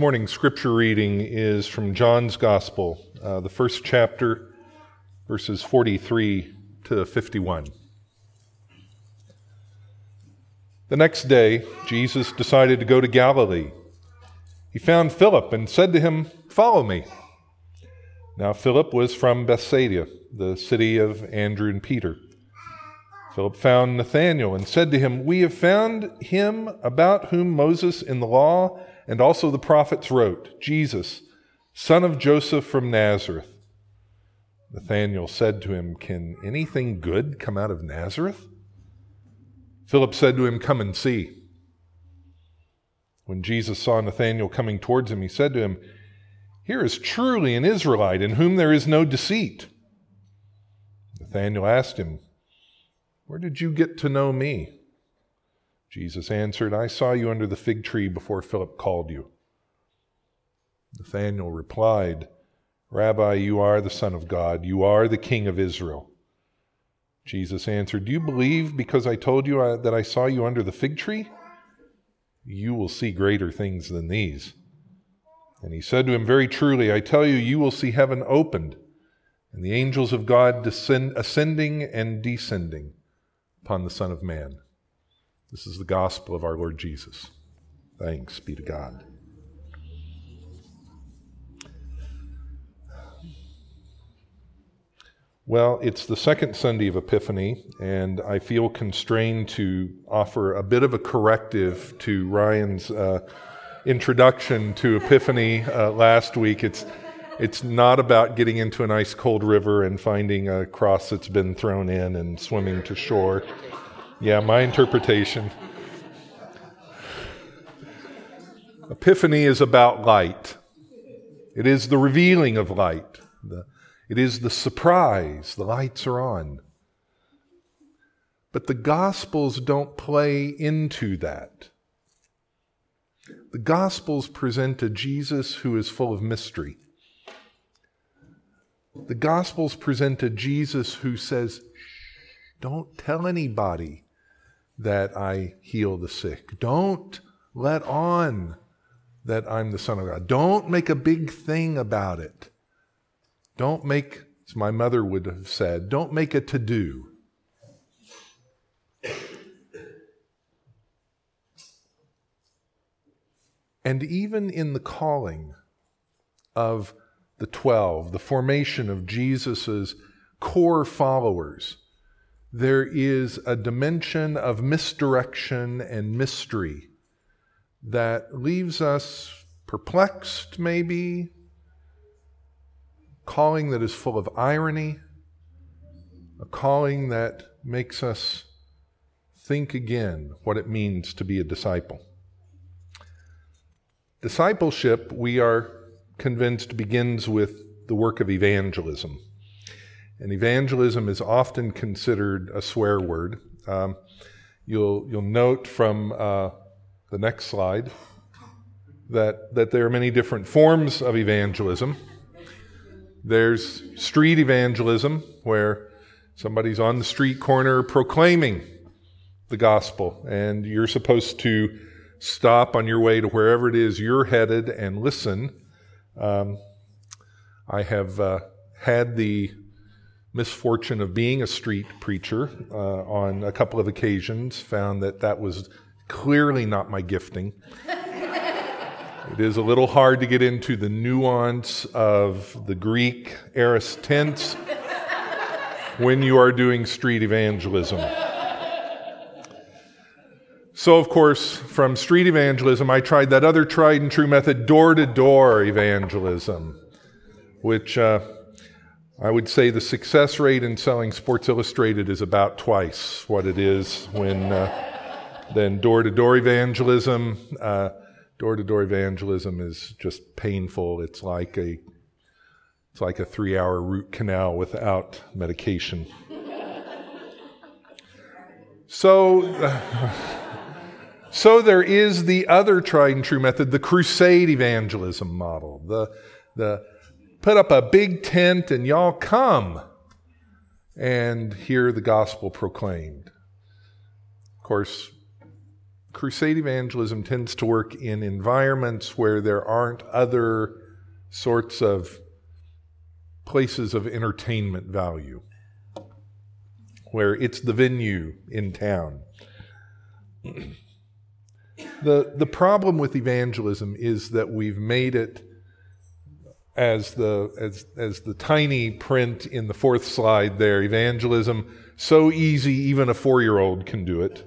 morning's scripture reading is from John's Gospel, uh, the first chapter, verses 43 to 51. The next day, Jesus decided to go to Galilee. He found Philip and said to him, Follow me. Now, Philip was from Bethsaida, the city of Andrew and Peter. Philip found Nathanael and said to him, We have found him about whom Moses in the law and also the prophets wrote, Jesus, son of Joseph from Nazareth. Nathanael said to him, Can anything good come out of Nazareth? Philip said to him, Come and see. When Jesus saw Nathanael coming towards him, he said to him, Here is truly an Israelite in whom there is no deceit. Nathanael asked him, where did you get to know me? Jesus answered, I saw you under the fig tree before Philip called you. Nathanael replied, Rabbi, you are the Son of God. You are the King of Israel. Jesus answered, Do you believe because I told you uh, that I saw you under the fig tree? You will see greater things than these. And he said to him, Very truly, I tell you, you will see heaven opened, and the angels of God descend, ascending and descending upon the Son of Man. This is the gospel of our Lord Jesus. Thanks be to God. Well, it's the second Sunday of Epiphany, and I feel constrained to offer a bit of a corrective to Ryan's uh, introduction to Epiphany uh, last week. It's it's not about getting into an ice cold river and finding a cross that's been thrown in and swimming to shore. Yeah, my interpretation. Epiphany is about light. It is the revealing of light. It is the surprise. The lights are on. But the Gospels don't play into that. The Gospels present a Jesus who is full of mystery. The Gospels present a Jesus who says, Don't tell anybody that I heal the sick. Don't let on that I'm the Son of God. Don't make a big thing about it. Don't make, as my mother would have said, don't make a to do. And even in the calling of the 12, the formation of Jesus' core followers, there is a dimension of misdirection and mystery that leaves us perplexed, maybe, calling that is full of irony, a calling that makes us think again what it means to be a disciple. Discipleship, we are convinced, begins with the work of evangelism. And evangelism is often considered a swear word. Um, you'll, you'll note from uh, the next slide that, that there are many different forms of evangelism. There's street evangelism, where somebody's on the street corner proclaiming the gospel, and you're supposed to stop on your way to wherever it is you're headed and listen um, I have uh, had the misfortune of being a street preacher uh, on a couple of occasions, found that that was clearly not my gifting. it is a little hard to get into the nuance of the Greek aorist tense when you are doing street evangelism. So, of course, from street evangelism, I tried that other tried and true method, door to door evangelism, which uh, I would say the success rate in selling Sports Illustrated is about twice what it is when uh, then door to door evangelism. Door to door evangelism is just painful. It's like a it's like a three hour root canal without medication. So. So there is the other tried and true method, the crusade evangelism model. The, the put up a big tent and y'all come and hear the gospel proclaimed. Of course, crusade evangelism tends to work in environments where there aren't other sorts of places of entertainment value, where it's the venue in town. the, the problem with evangelism is that we've made it as the, as, as the tiny print in the fourth slide there evangelism, so easy, even a four year old can do it.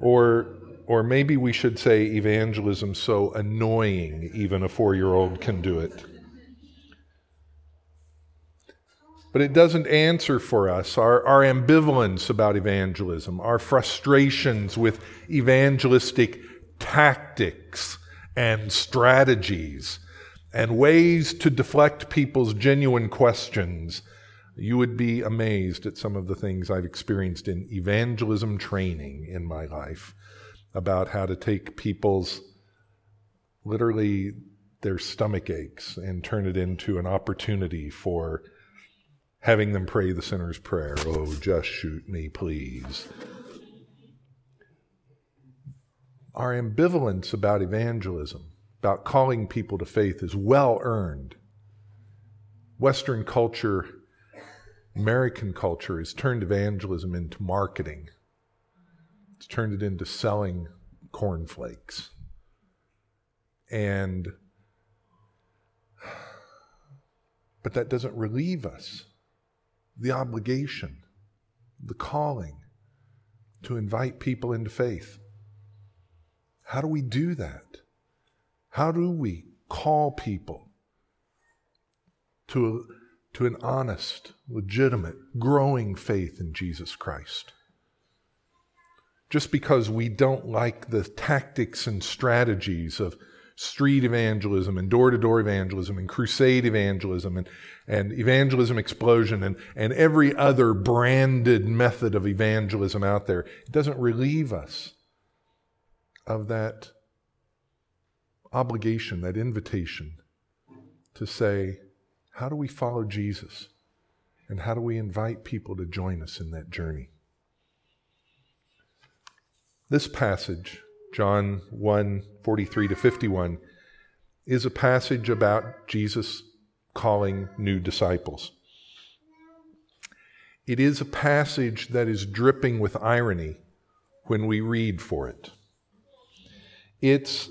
Or, or maybe we should say evangelism so annoying, even a four year old can do it. But it doesn't answer for us our, our ambivalence about evangelism, our frustrations with evangelistic tactics and strategies and ways to deflect people's genuine questions. You would be amazed at some of the things I've experienced in evangelism training in my life about how to take people's literally their stomach aches and turn it into an opportunity for having them pray the sinner's prayer. Oh, just shoot me, please. Our ambivalence about evangelism, about calling people to faith, is well earned. Western culture, American culture, has turned evangelism into marketing. It's turned it into selling cornflakes. And but that doesn't relieve us the obligation, the calling to invite people into faith. How do we do that? How do we call people to, a, to an honest, legitimate, growing faith in Jesus Christ? Just because we don't like the tactics and strategies of street evangelism and door to door evangelism and crusade evangelism and, and evangelism explosion and, and every other branded method of evangelism out there. It doesn't relieve us of that obligation, that invitation to say, how do we follow Jesus? And how do we invite people to join us in that journey? This passage John 1 43 to 51, is a passage about Jesus calling new disciples. It is a passage that is dripping with irony when we read for it. It's,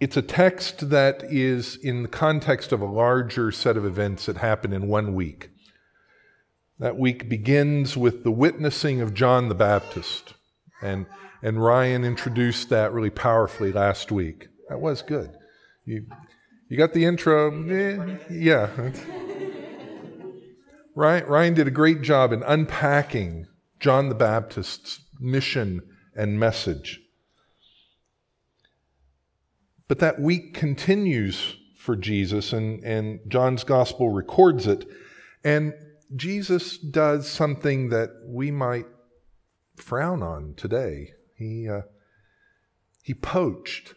it's a text that is in the context of a larger set of events that happen in one week. That week begins with the witnessing of John the Baptist. And and Ryan introduced that really powerfully last week. That was good. You, you got the intro? Eh, yeah. Ryan, Ryan did a great job in unpacking John the Baptist's mission and message. But that week continues for Jesus, and, and John's gospel records it. And Jesus does something that we might frown on today. He, uh, he poached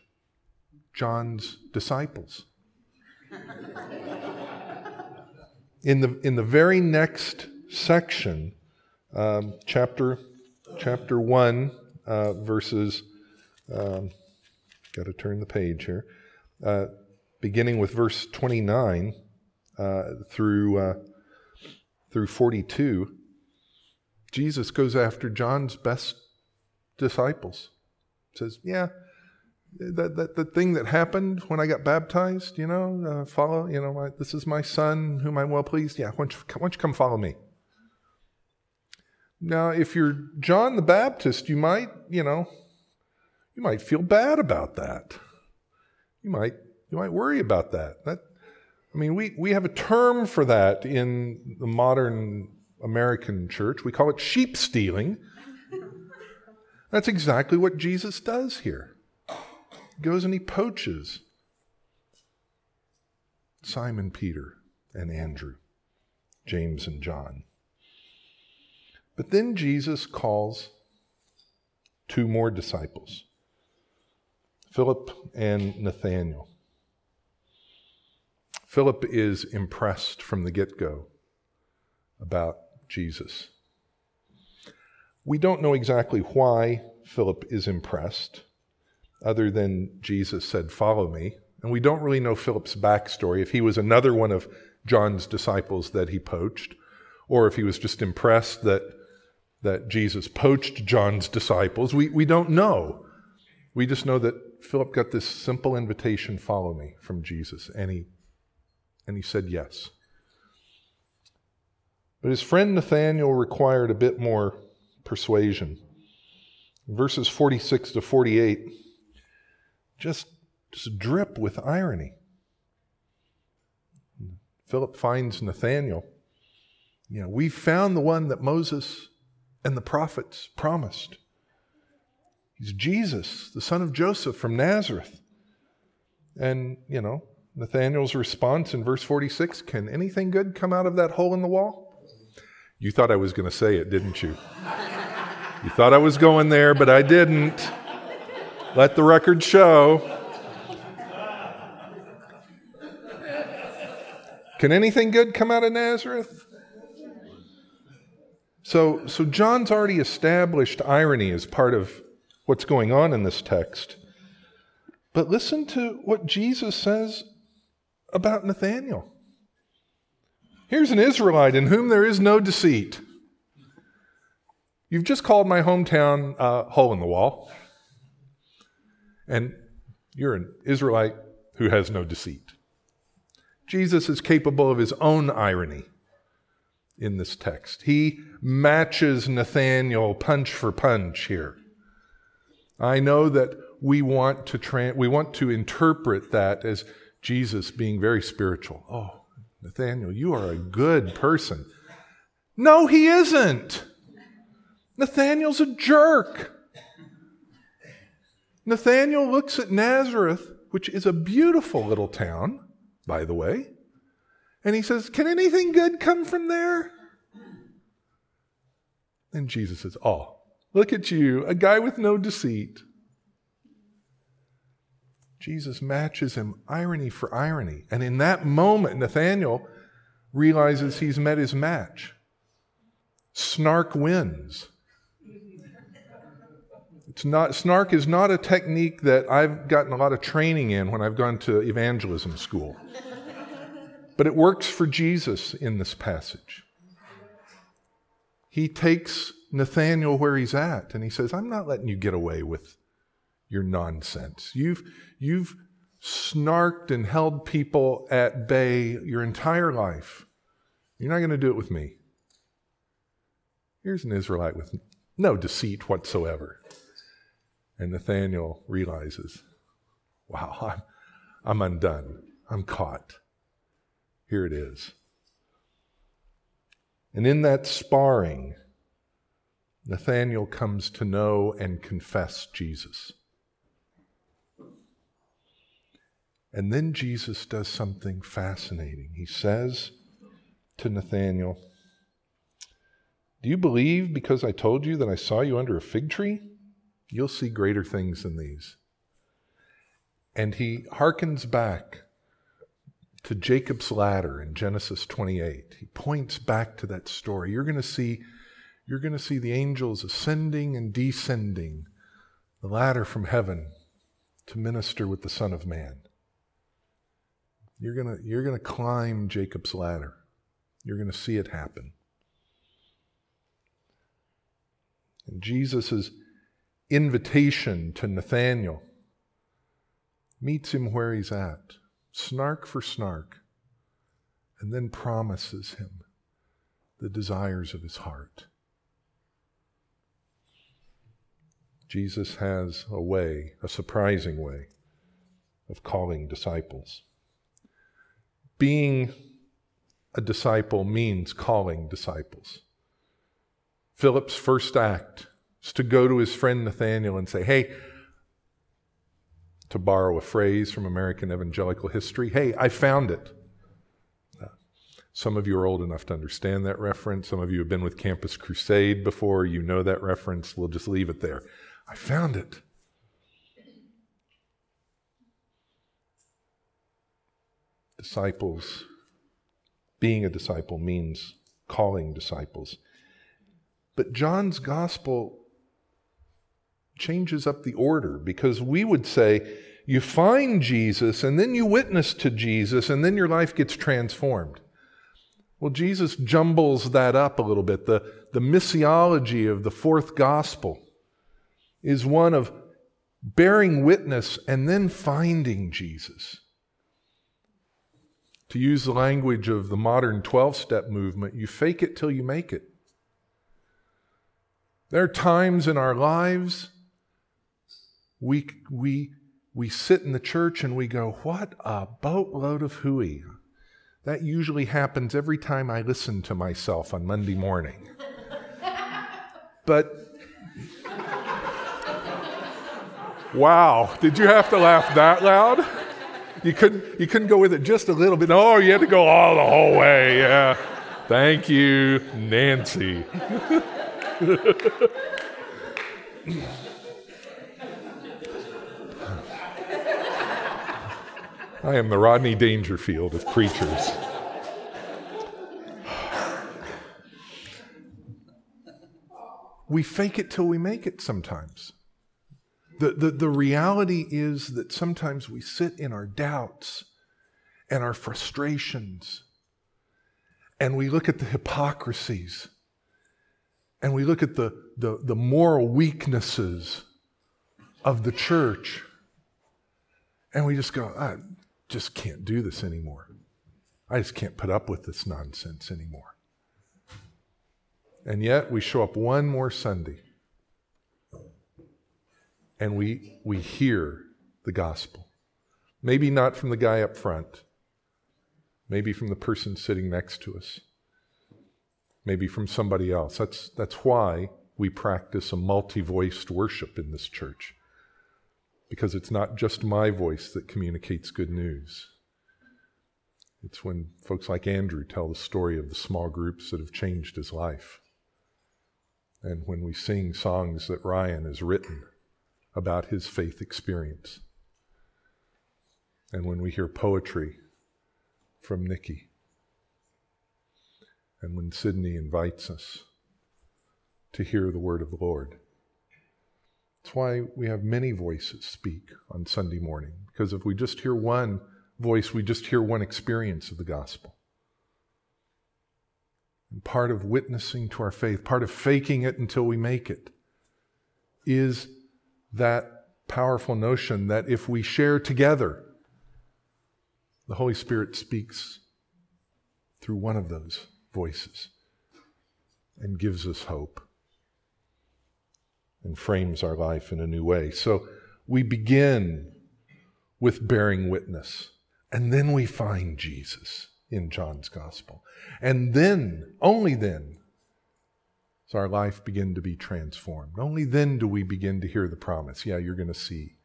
John's disciples. in, the, in the very next section, um, chapter, chapter 1, uh, verses, um, got to turn the page here, uh, beginning with verse 29 uh, through, uh, through 42, Jesus goes after John's best disciples. Says, yeah, that, that the thing that happened when I got baptized, you know, uh, follow, you know, my, this is my son whom I'm well pleased. Yeah, why don't, you, why don't you come follow me? Now, if you're John the Baptist, you might, you know, you might feel bad about that. You might, you might worry about that. That, I mean, we, we have a term for that in the modern American church. We call it sheep stealing. That's exactly what Jesus does here. He goes and he poaches Simon Peter and Andrew, James and John. But then Jesus calls two more disciples Philip and Nathanael. Philip is impressed from the get go about Jesus. We don't know exactly why Philip is impressed, other than Jesus said, Follow me. And we don't really know Philip's backstory, if he was another one of John's disciples that he poached, or if he was just impressed that, that Jesus poached John's disciples. We, we don't know. We just know that Philip got this simple invitation, follow me, from Jesus, and he, and he said yes. But his friend Nathanael required a bit more persuasion. Verses 46 to 48 just, just drip with irony. Philip finds Nathanael. You know, we found the one that Moses and the prophets promised. He's Jesus, the son of Joseph from Nazareth. And, you know, Nathanael's response in verse 46 can anything good come out of that hole in the wall? You thought I was going to say it, didn't you? You thought I was going there, but I didn't. Let the record show. Can anything good come out of Nazareth? So, so John's already established irony as part of what's going on in this text. But listen to what Jesus says about Nathanael. Here's an Israelite in whom there is no deceit. You've just called my hometown uh, hole in the wall, and you're an Israelite who has no deceit. Jesus is capable of his own irony in this text. He matches Nathanael punch for punch here. I know that we want to tra- we want to interpret that as Jesus being very spiritual. Oh, Nathaniel, you are a good person. No, he isn't. Nathaniel's a jerk. Nathaniel looks at Nazareth, which is a beautiful little town, by the way, and he says, Can anything good come from there? And Jesus says, Oh, look at you, a guy with no deceit. Jesus matches him irony for irony. And in that moment, Nathanael realizes he's met his match. Snark wins. It's not, snark is not a technique that I've gotten a lot of training in when I've gone to evangelism school. But it works for Jesus in this passage. He takes Nathanael where he's at and he says, I'm not letting you get away with your nonsense. You've, you've snarked and held people at bay your entire life. You're not going to do it with me. Here's an Israelite with no deceit whatsoever. And Nathaniel realizes, wow, I'm, I'm undone. I'm caught. Here it is. And in that sparring, Nathanael comes to know and confess Jesus. And then Jesus does something fascinating. He says to Nathanael, Do you believe because I told you that I saw you under a fig tree? You'll see greater things than these. And he hearkens back to Jacob's ladder in Genesis 28. He points back to that story. You're going to see you're going to see the angels ascending and descending the ladder from heaven to minister with the Son of Man. You're going to you're going to climb Jacob's ladder. You're going to see it happen. And Jesus' invitation to Nathanael meets him where he's at, snark for snark, and then promises him the desires of his heart. Jesus has a way, a surprising way, of calling disciples. Being a disciple means calling disciples. Philip's first act is to go to his friend Nathanael and say, Hey, to borrow a phrase from American evangelical history, hey, I found it. some of you are old enough to understand that reference. Some of you have been with Campus Crusade before. You know that reference. We'll just leave it there. I found it. disciples, being a disciple means calling disciples. But John's gospel changes up the order because we would say you find Jesus and then you witness to Jesus and then your life gets transformed. Well, Jesus jumbles that up a little bit. The, the missiology of the fourth gospel is one of bearing witness and then finding Jesus. To use the language of the modern 12 step movement, you fake it till you make it. There are times in our lives we, we, we sit in the church and we go, What a boatload of hooey. That usually happens every time I listen to myself on Monday morning. but, wow, did you have to laugh that loud? You couldn't, you couldn't go with it just a little bit. Oh, you had to go all the whole way. Yeah. Thank you, Nancy. I am the Rodney Dangerfield of preachers. we fake it till we make it sometimes. The, the, the reality is that sometimes we sit in our doubts and our frustrations and we look at the hypocrisies and we look at the, the, the moral weaknesses of the church, and we just go, I just can't do this anymore. I just can't put up with this nonsense anymore. And yet we show up one more Sunday and we, we hear the gospel. Maybe not from the guy up front, maybe from the person sitting next to us maybe from somebody else. That's, that's why we practice a multi voiced worship in this church, because it's not just my voice that communicates good news. It's when folks like Andrew tell the story of the small groups that have changed his life. And when we sing songs that Ryan has written about his faith experience. And when we hear poetry from Nikki and when Sydney invites us to hear the word of the Lord. That's why we have many voices speak on Sunday morning, because if we just hear one voice, we just hear one experience of the gospel. And part of witnessing to our faith, part of faking it until we make it, is that powerful notion that if we share together, the Holy Spirit speaks through one of those voices and gives us hope and frames our life in a new way. So we begin with bearing witness, and then we find Jesus in John's gospel. And then, only then, does our life begin to be transformed. Only then do we begin to hear the promise yeah, you're going to see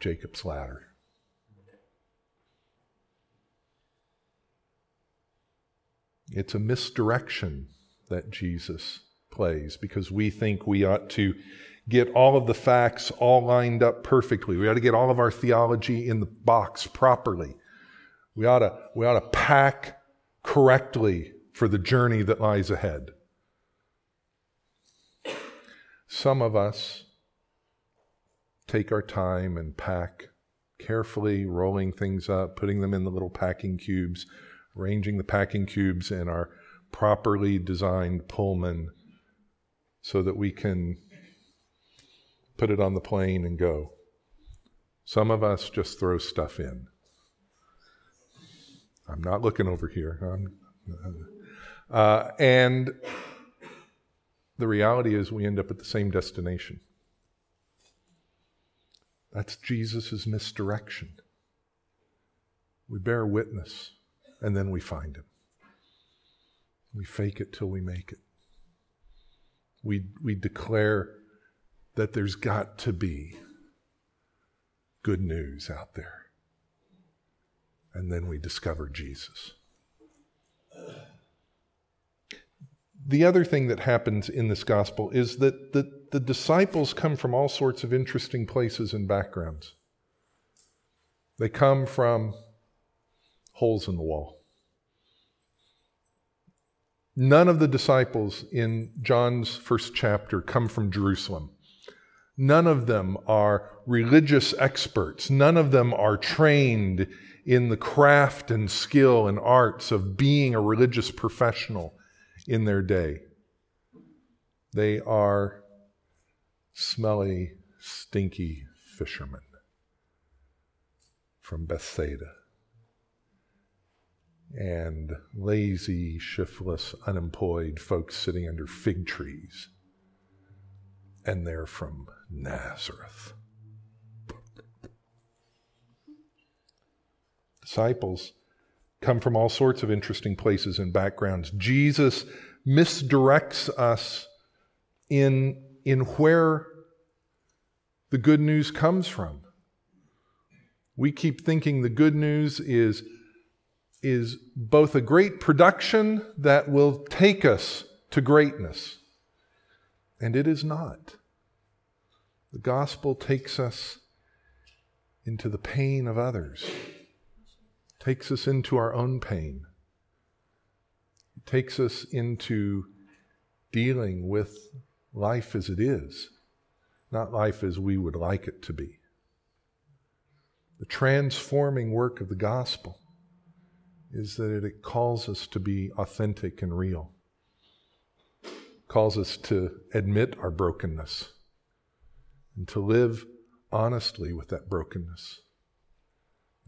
Jacob's ladder. It's a misdirection that Jesus plays because we think we ought to get all of the facts all lined up perfectly. We ought to get all of our theology in the box properly. We ought to, we ought to pack correctly for the journey that lies ahead. Some of us take our time and pack carefully, rolling things up, putting them in the little packing cubes, arranging the packing cubes in our properly designed Pullman so that we can put it on the plane and go. Some of us just throw stuff in. I'm not looking over here. Uh, and the reality is, we end up at the same destination. That's Jesus' misdirection. We bear witness and then we find him. We fake it till we make it. We, we declare that there's got to be good news out there. And then we discover Jesus. The other thing that happens in this gospel is that the, the disciples come from all sorts of interesting places and backgrounds. They come from holes in the wall. None of the disciples in John's first chapter come from Jerusalem. None of them are religious experts. None of them are trained in the craft and skill and arts of being a religious professional in their day. They are smelly, stinky fishermen from Bethsaida and lazy, shiftless, unemployed folks sitting under fig trees. And they're from Nazareth. Disciples come from all sorts of interesting places and backgrounds. Jesus misdirects us in, in where the good news comes from. We keep thinking the good news is, is both a great production that will take us to greatness, and it is not. The gospel takes us into the pain of others, takes us into our own pain, it takes us into dealing with life as it is, not life as we would like it to be. The transforming work of the gospel is that it calls us to be authentic and real, calls us to admit our brokenness and to live honestly with that brokenness,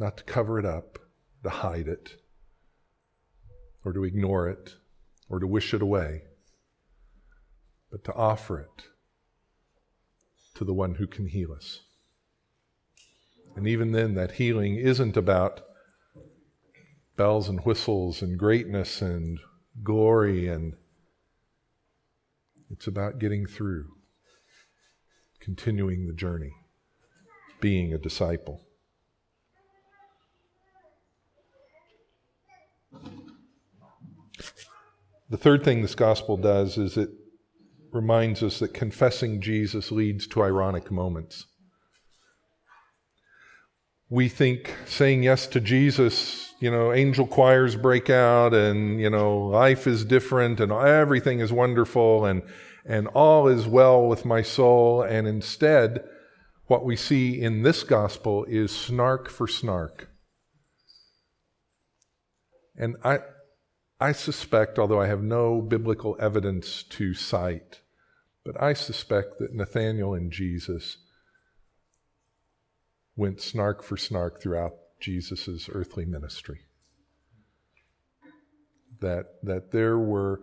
not to cover it up, to hide it, or to ignore it, or to wish it away, but to offer it to the one who can heal us. And even then, that healing isn't about bells and whistles and greatness and glory, and it's about getting through, continuing the journey, being a disciple. The third thing this gospel does is it reminds us that confessing Jesus leads to ironic moments we think saying yes to Jesus, you know, angel choirs break out and, you know, life is different and everything is wonderful and, and all is well with my soul. And instead, what we see in this gospel is snark for snark. And I, I suspect, although I have no biblical evidence to cite, but I suspect that Nathanael and Jesus went snark for snark throughout Jesus' earthly ministry. That, that there were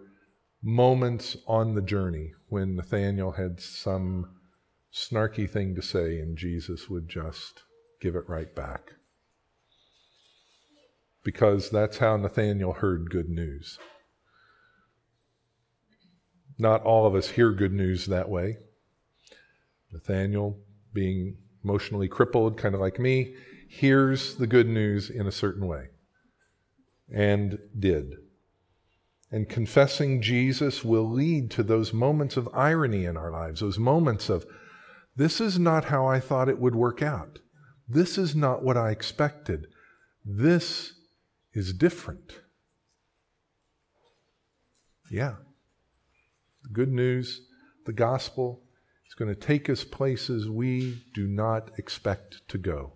moments on the journey when Nathanael had some snarky thing to say and Jesus would just give it right back. Because that's how Nathaniel heard good news. Not all of us hear good news that way. Nathaniel, being emotionally crippled, kind of like me, hears the good news in a certain way. And did. And confessing Jesus will lead to those moments of irony in our lives, those moments of, this is not how I thought it would work out. This is not what I expected. This is different. Yeah. The good news, the gospel, is going to take us places we do not expect to go,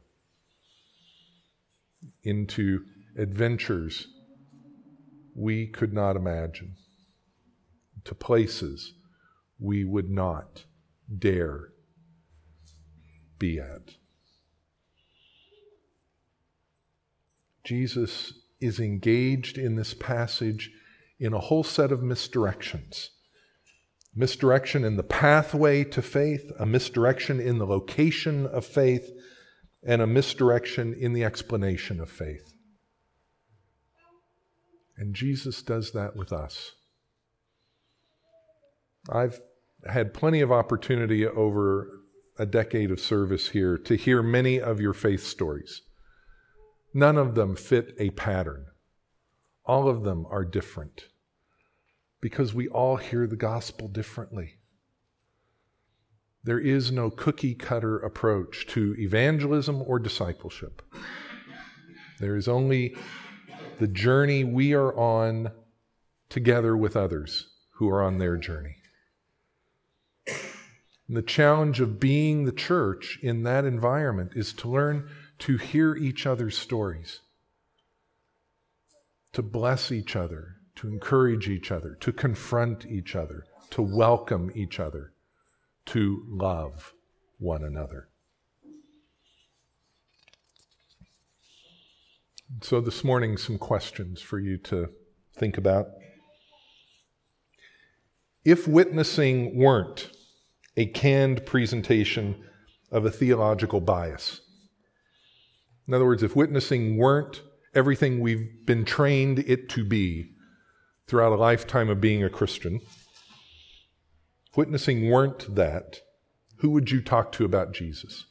into adventures we could not imagine, to places we would not dare be at. Jesus is engaged in this passage in a whole set of misdirections misdirection in the pathway to faith, a misdirection in the location of faith, and a misdirection in the explanation of faith. And Jesus does that with us. I've had plenty of opportunity over a decade of service here to hear many of your faith stories. None of them fit a pattern, all of them are different because we all hear the gospel differently. There is no cookie cutter approach to evangelism or discipleship. There is only the journey we are on together with others who are on their journey. And the challenge of being the church in that environment is to learn to hear each other's stories, to bless each other, to encourage each other, to confront each other, to welcome each other, to love one another. So, this morning, some questions for you to think about. If witnessing weren't a canned presentation of a theological bias, in other words, if witnessing weren't everything we've been trained it to be throughout a lifetime of being a Christian, if witnessing weren't that, who would you talk to about Jesus?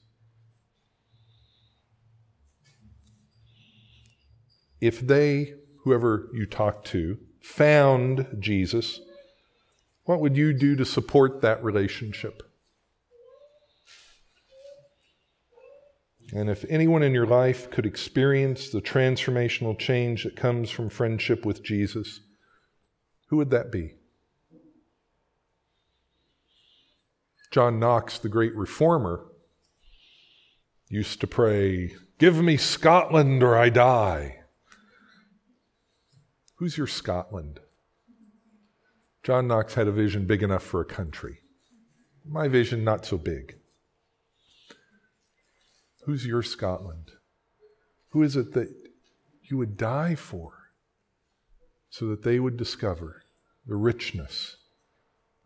If they, whoever you talk to, found Jesus, what would you do to support that relationship? And if anyone in your life could experience the transformational change that comes from friendship with Jesus, who would that be? John Knox, the great reformer, used to pray, Give me Scotland or I die. Who's your Scotland? John Knox had a vision big enough for a country. My vision, not so big. Who's your Scotland? Who is it that you would die for so that they would discover the richness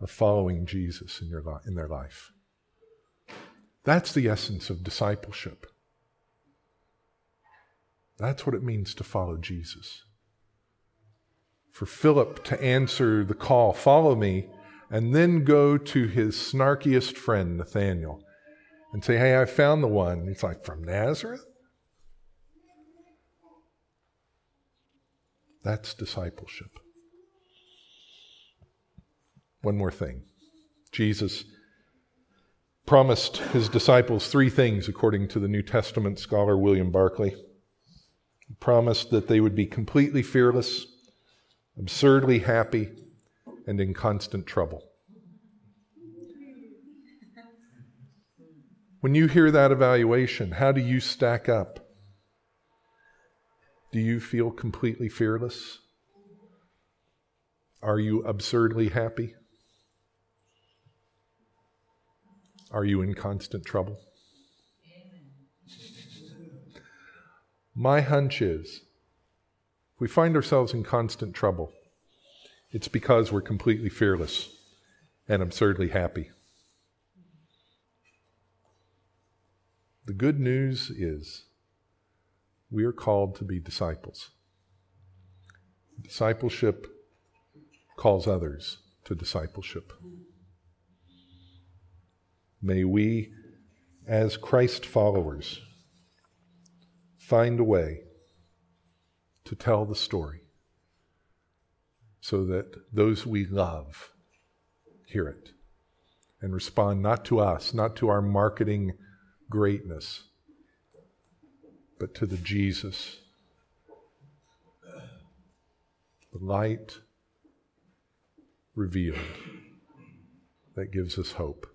of following Jesus in, your, in their life? That's the essence of discipleship. That's what it means to follow Jesus. For Philip to answer the call, follow me, and then go to his snarkiest friend, Nathaniel, and say, Hey, I found the one. It's like, From Nazareth? That's discipleship. One more thing Jesus promised his disciples three things, according to the New Testament scholar William Barclay. He promised that they would be completely fearless, absurdly happy, and in constant trouble. When you hear that evaluation, how do you stack up? Do you feel completely fearless? Are you absurdly happy? Are you in constant trouble? My hunch is if we find ourselves in constant trouble, it's because we're completely fearless and absurdly happy. The good news is we are called to be disciples. Discipleship calls others to discipleship. May we, as Christ followers, find a way to tell the story so that those we love hear it and respond not to us, not to our marketing greatness, but to the Jesus, the light revealed that gives us hope.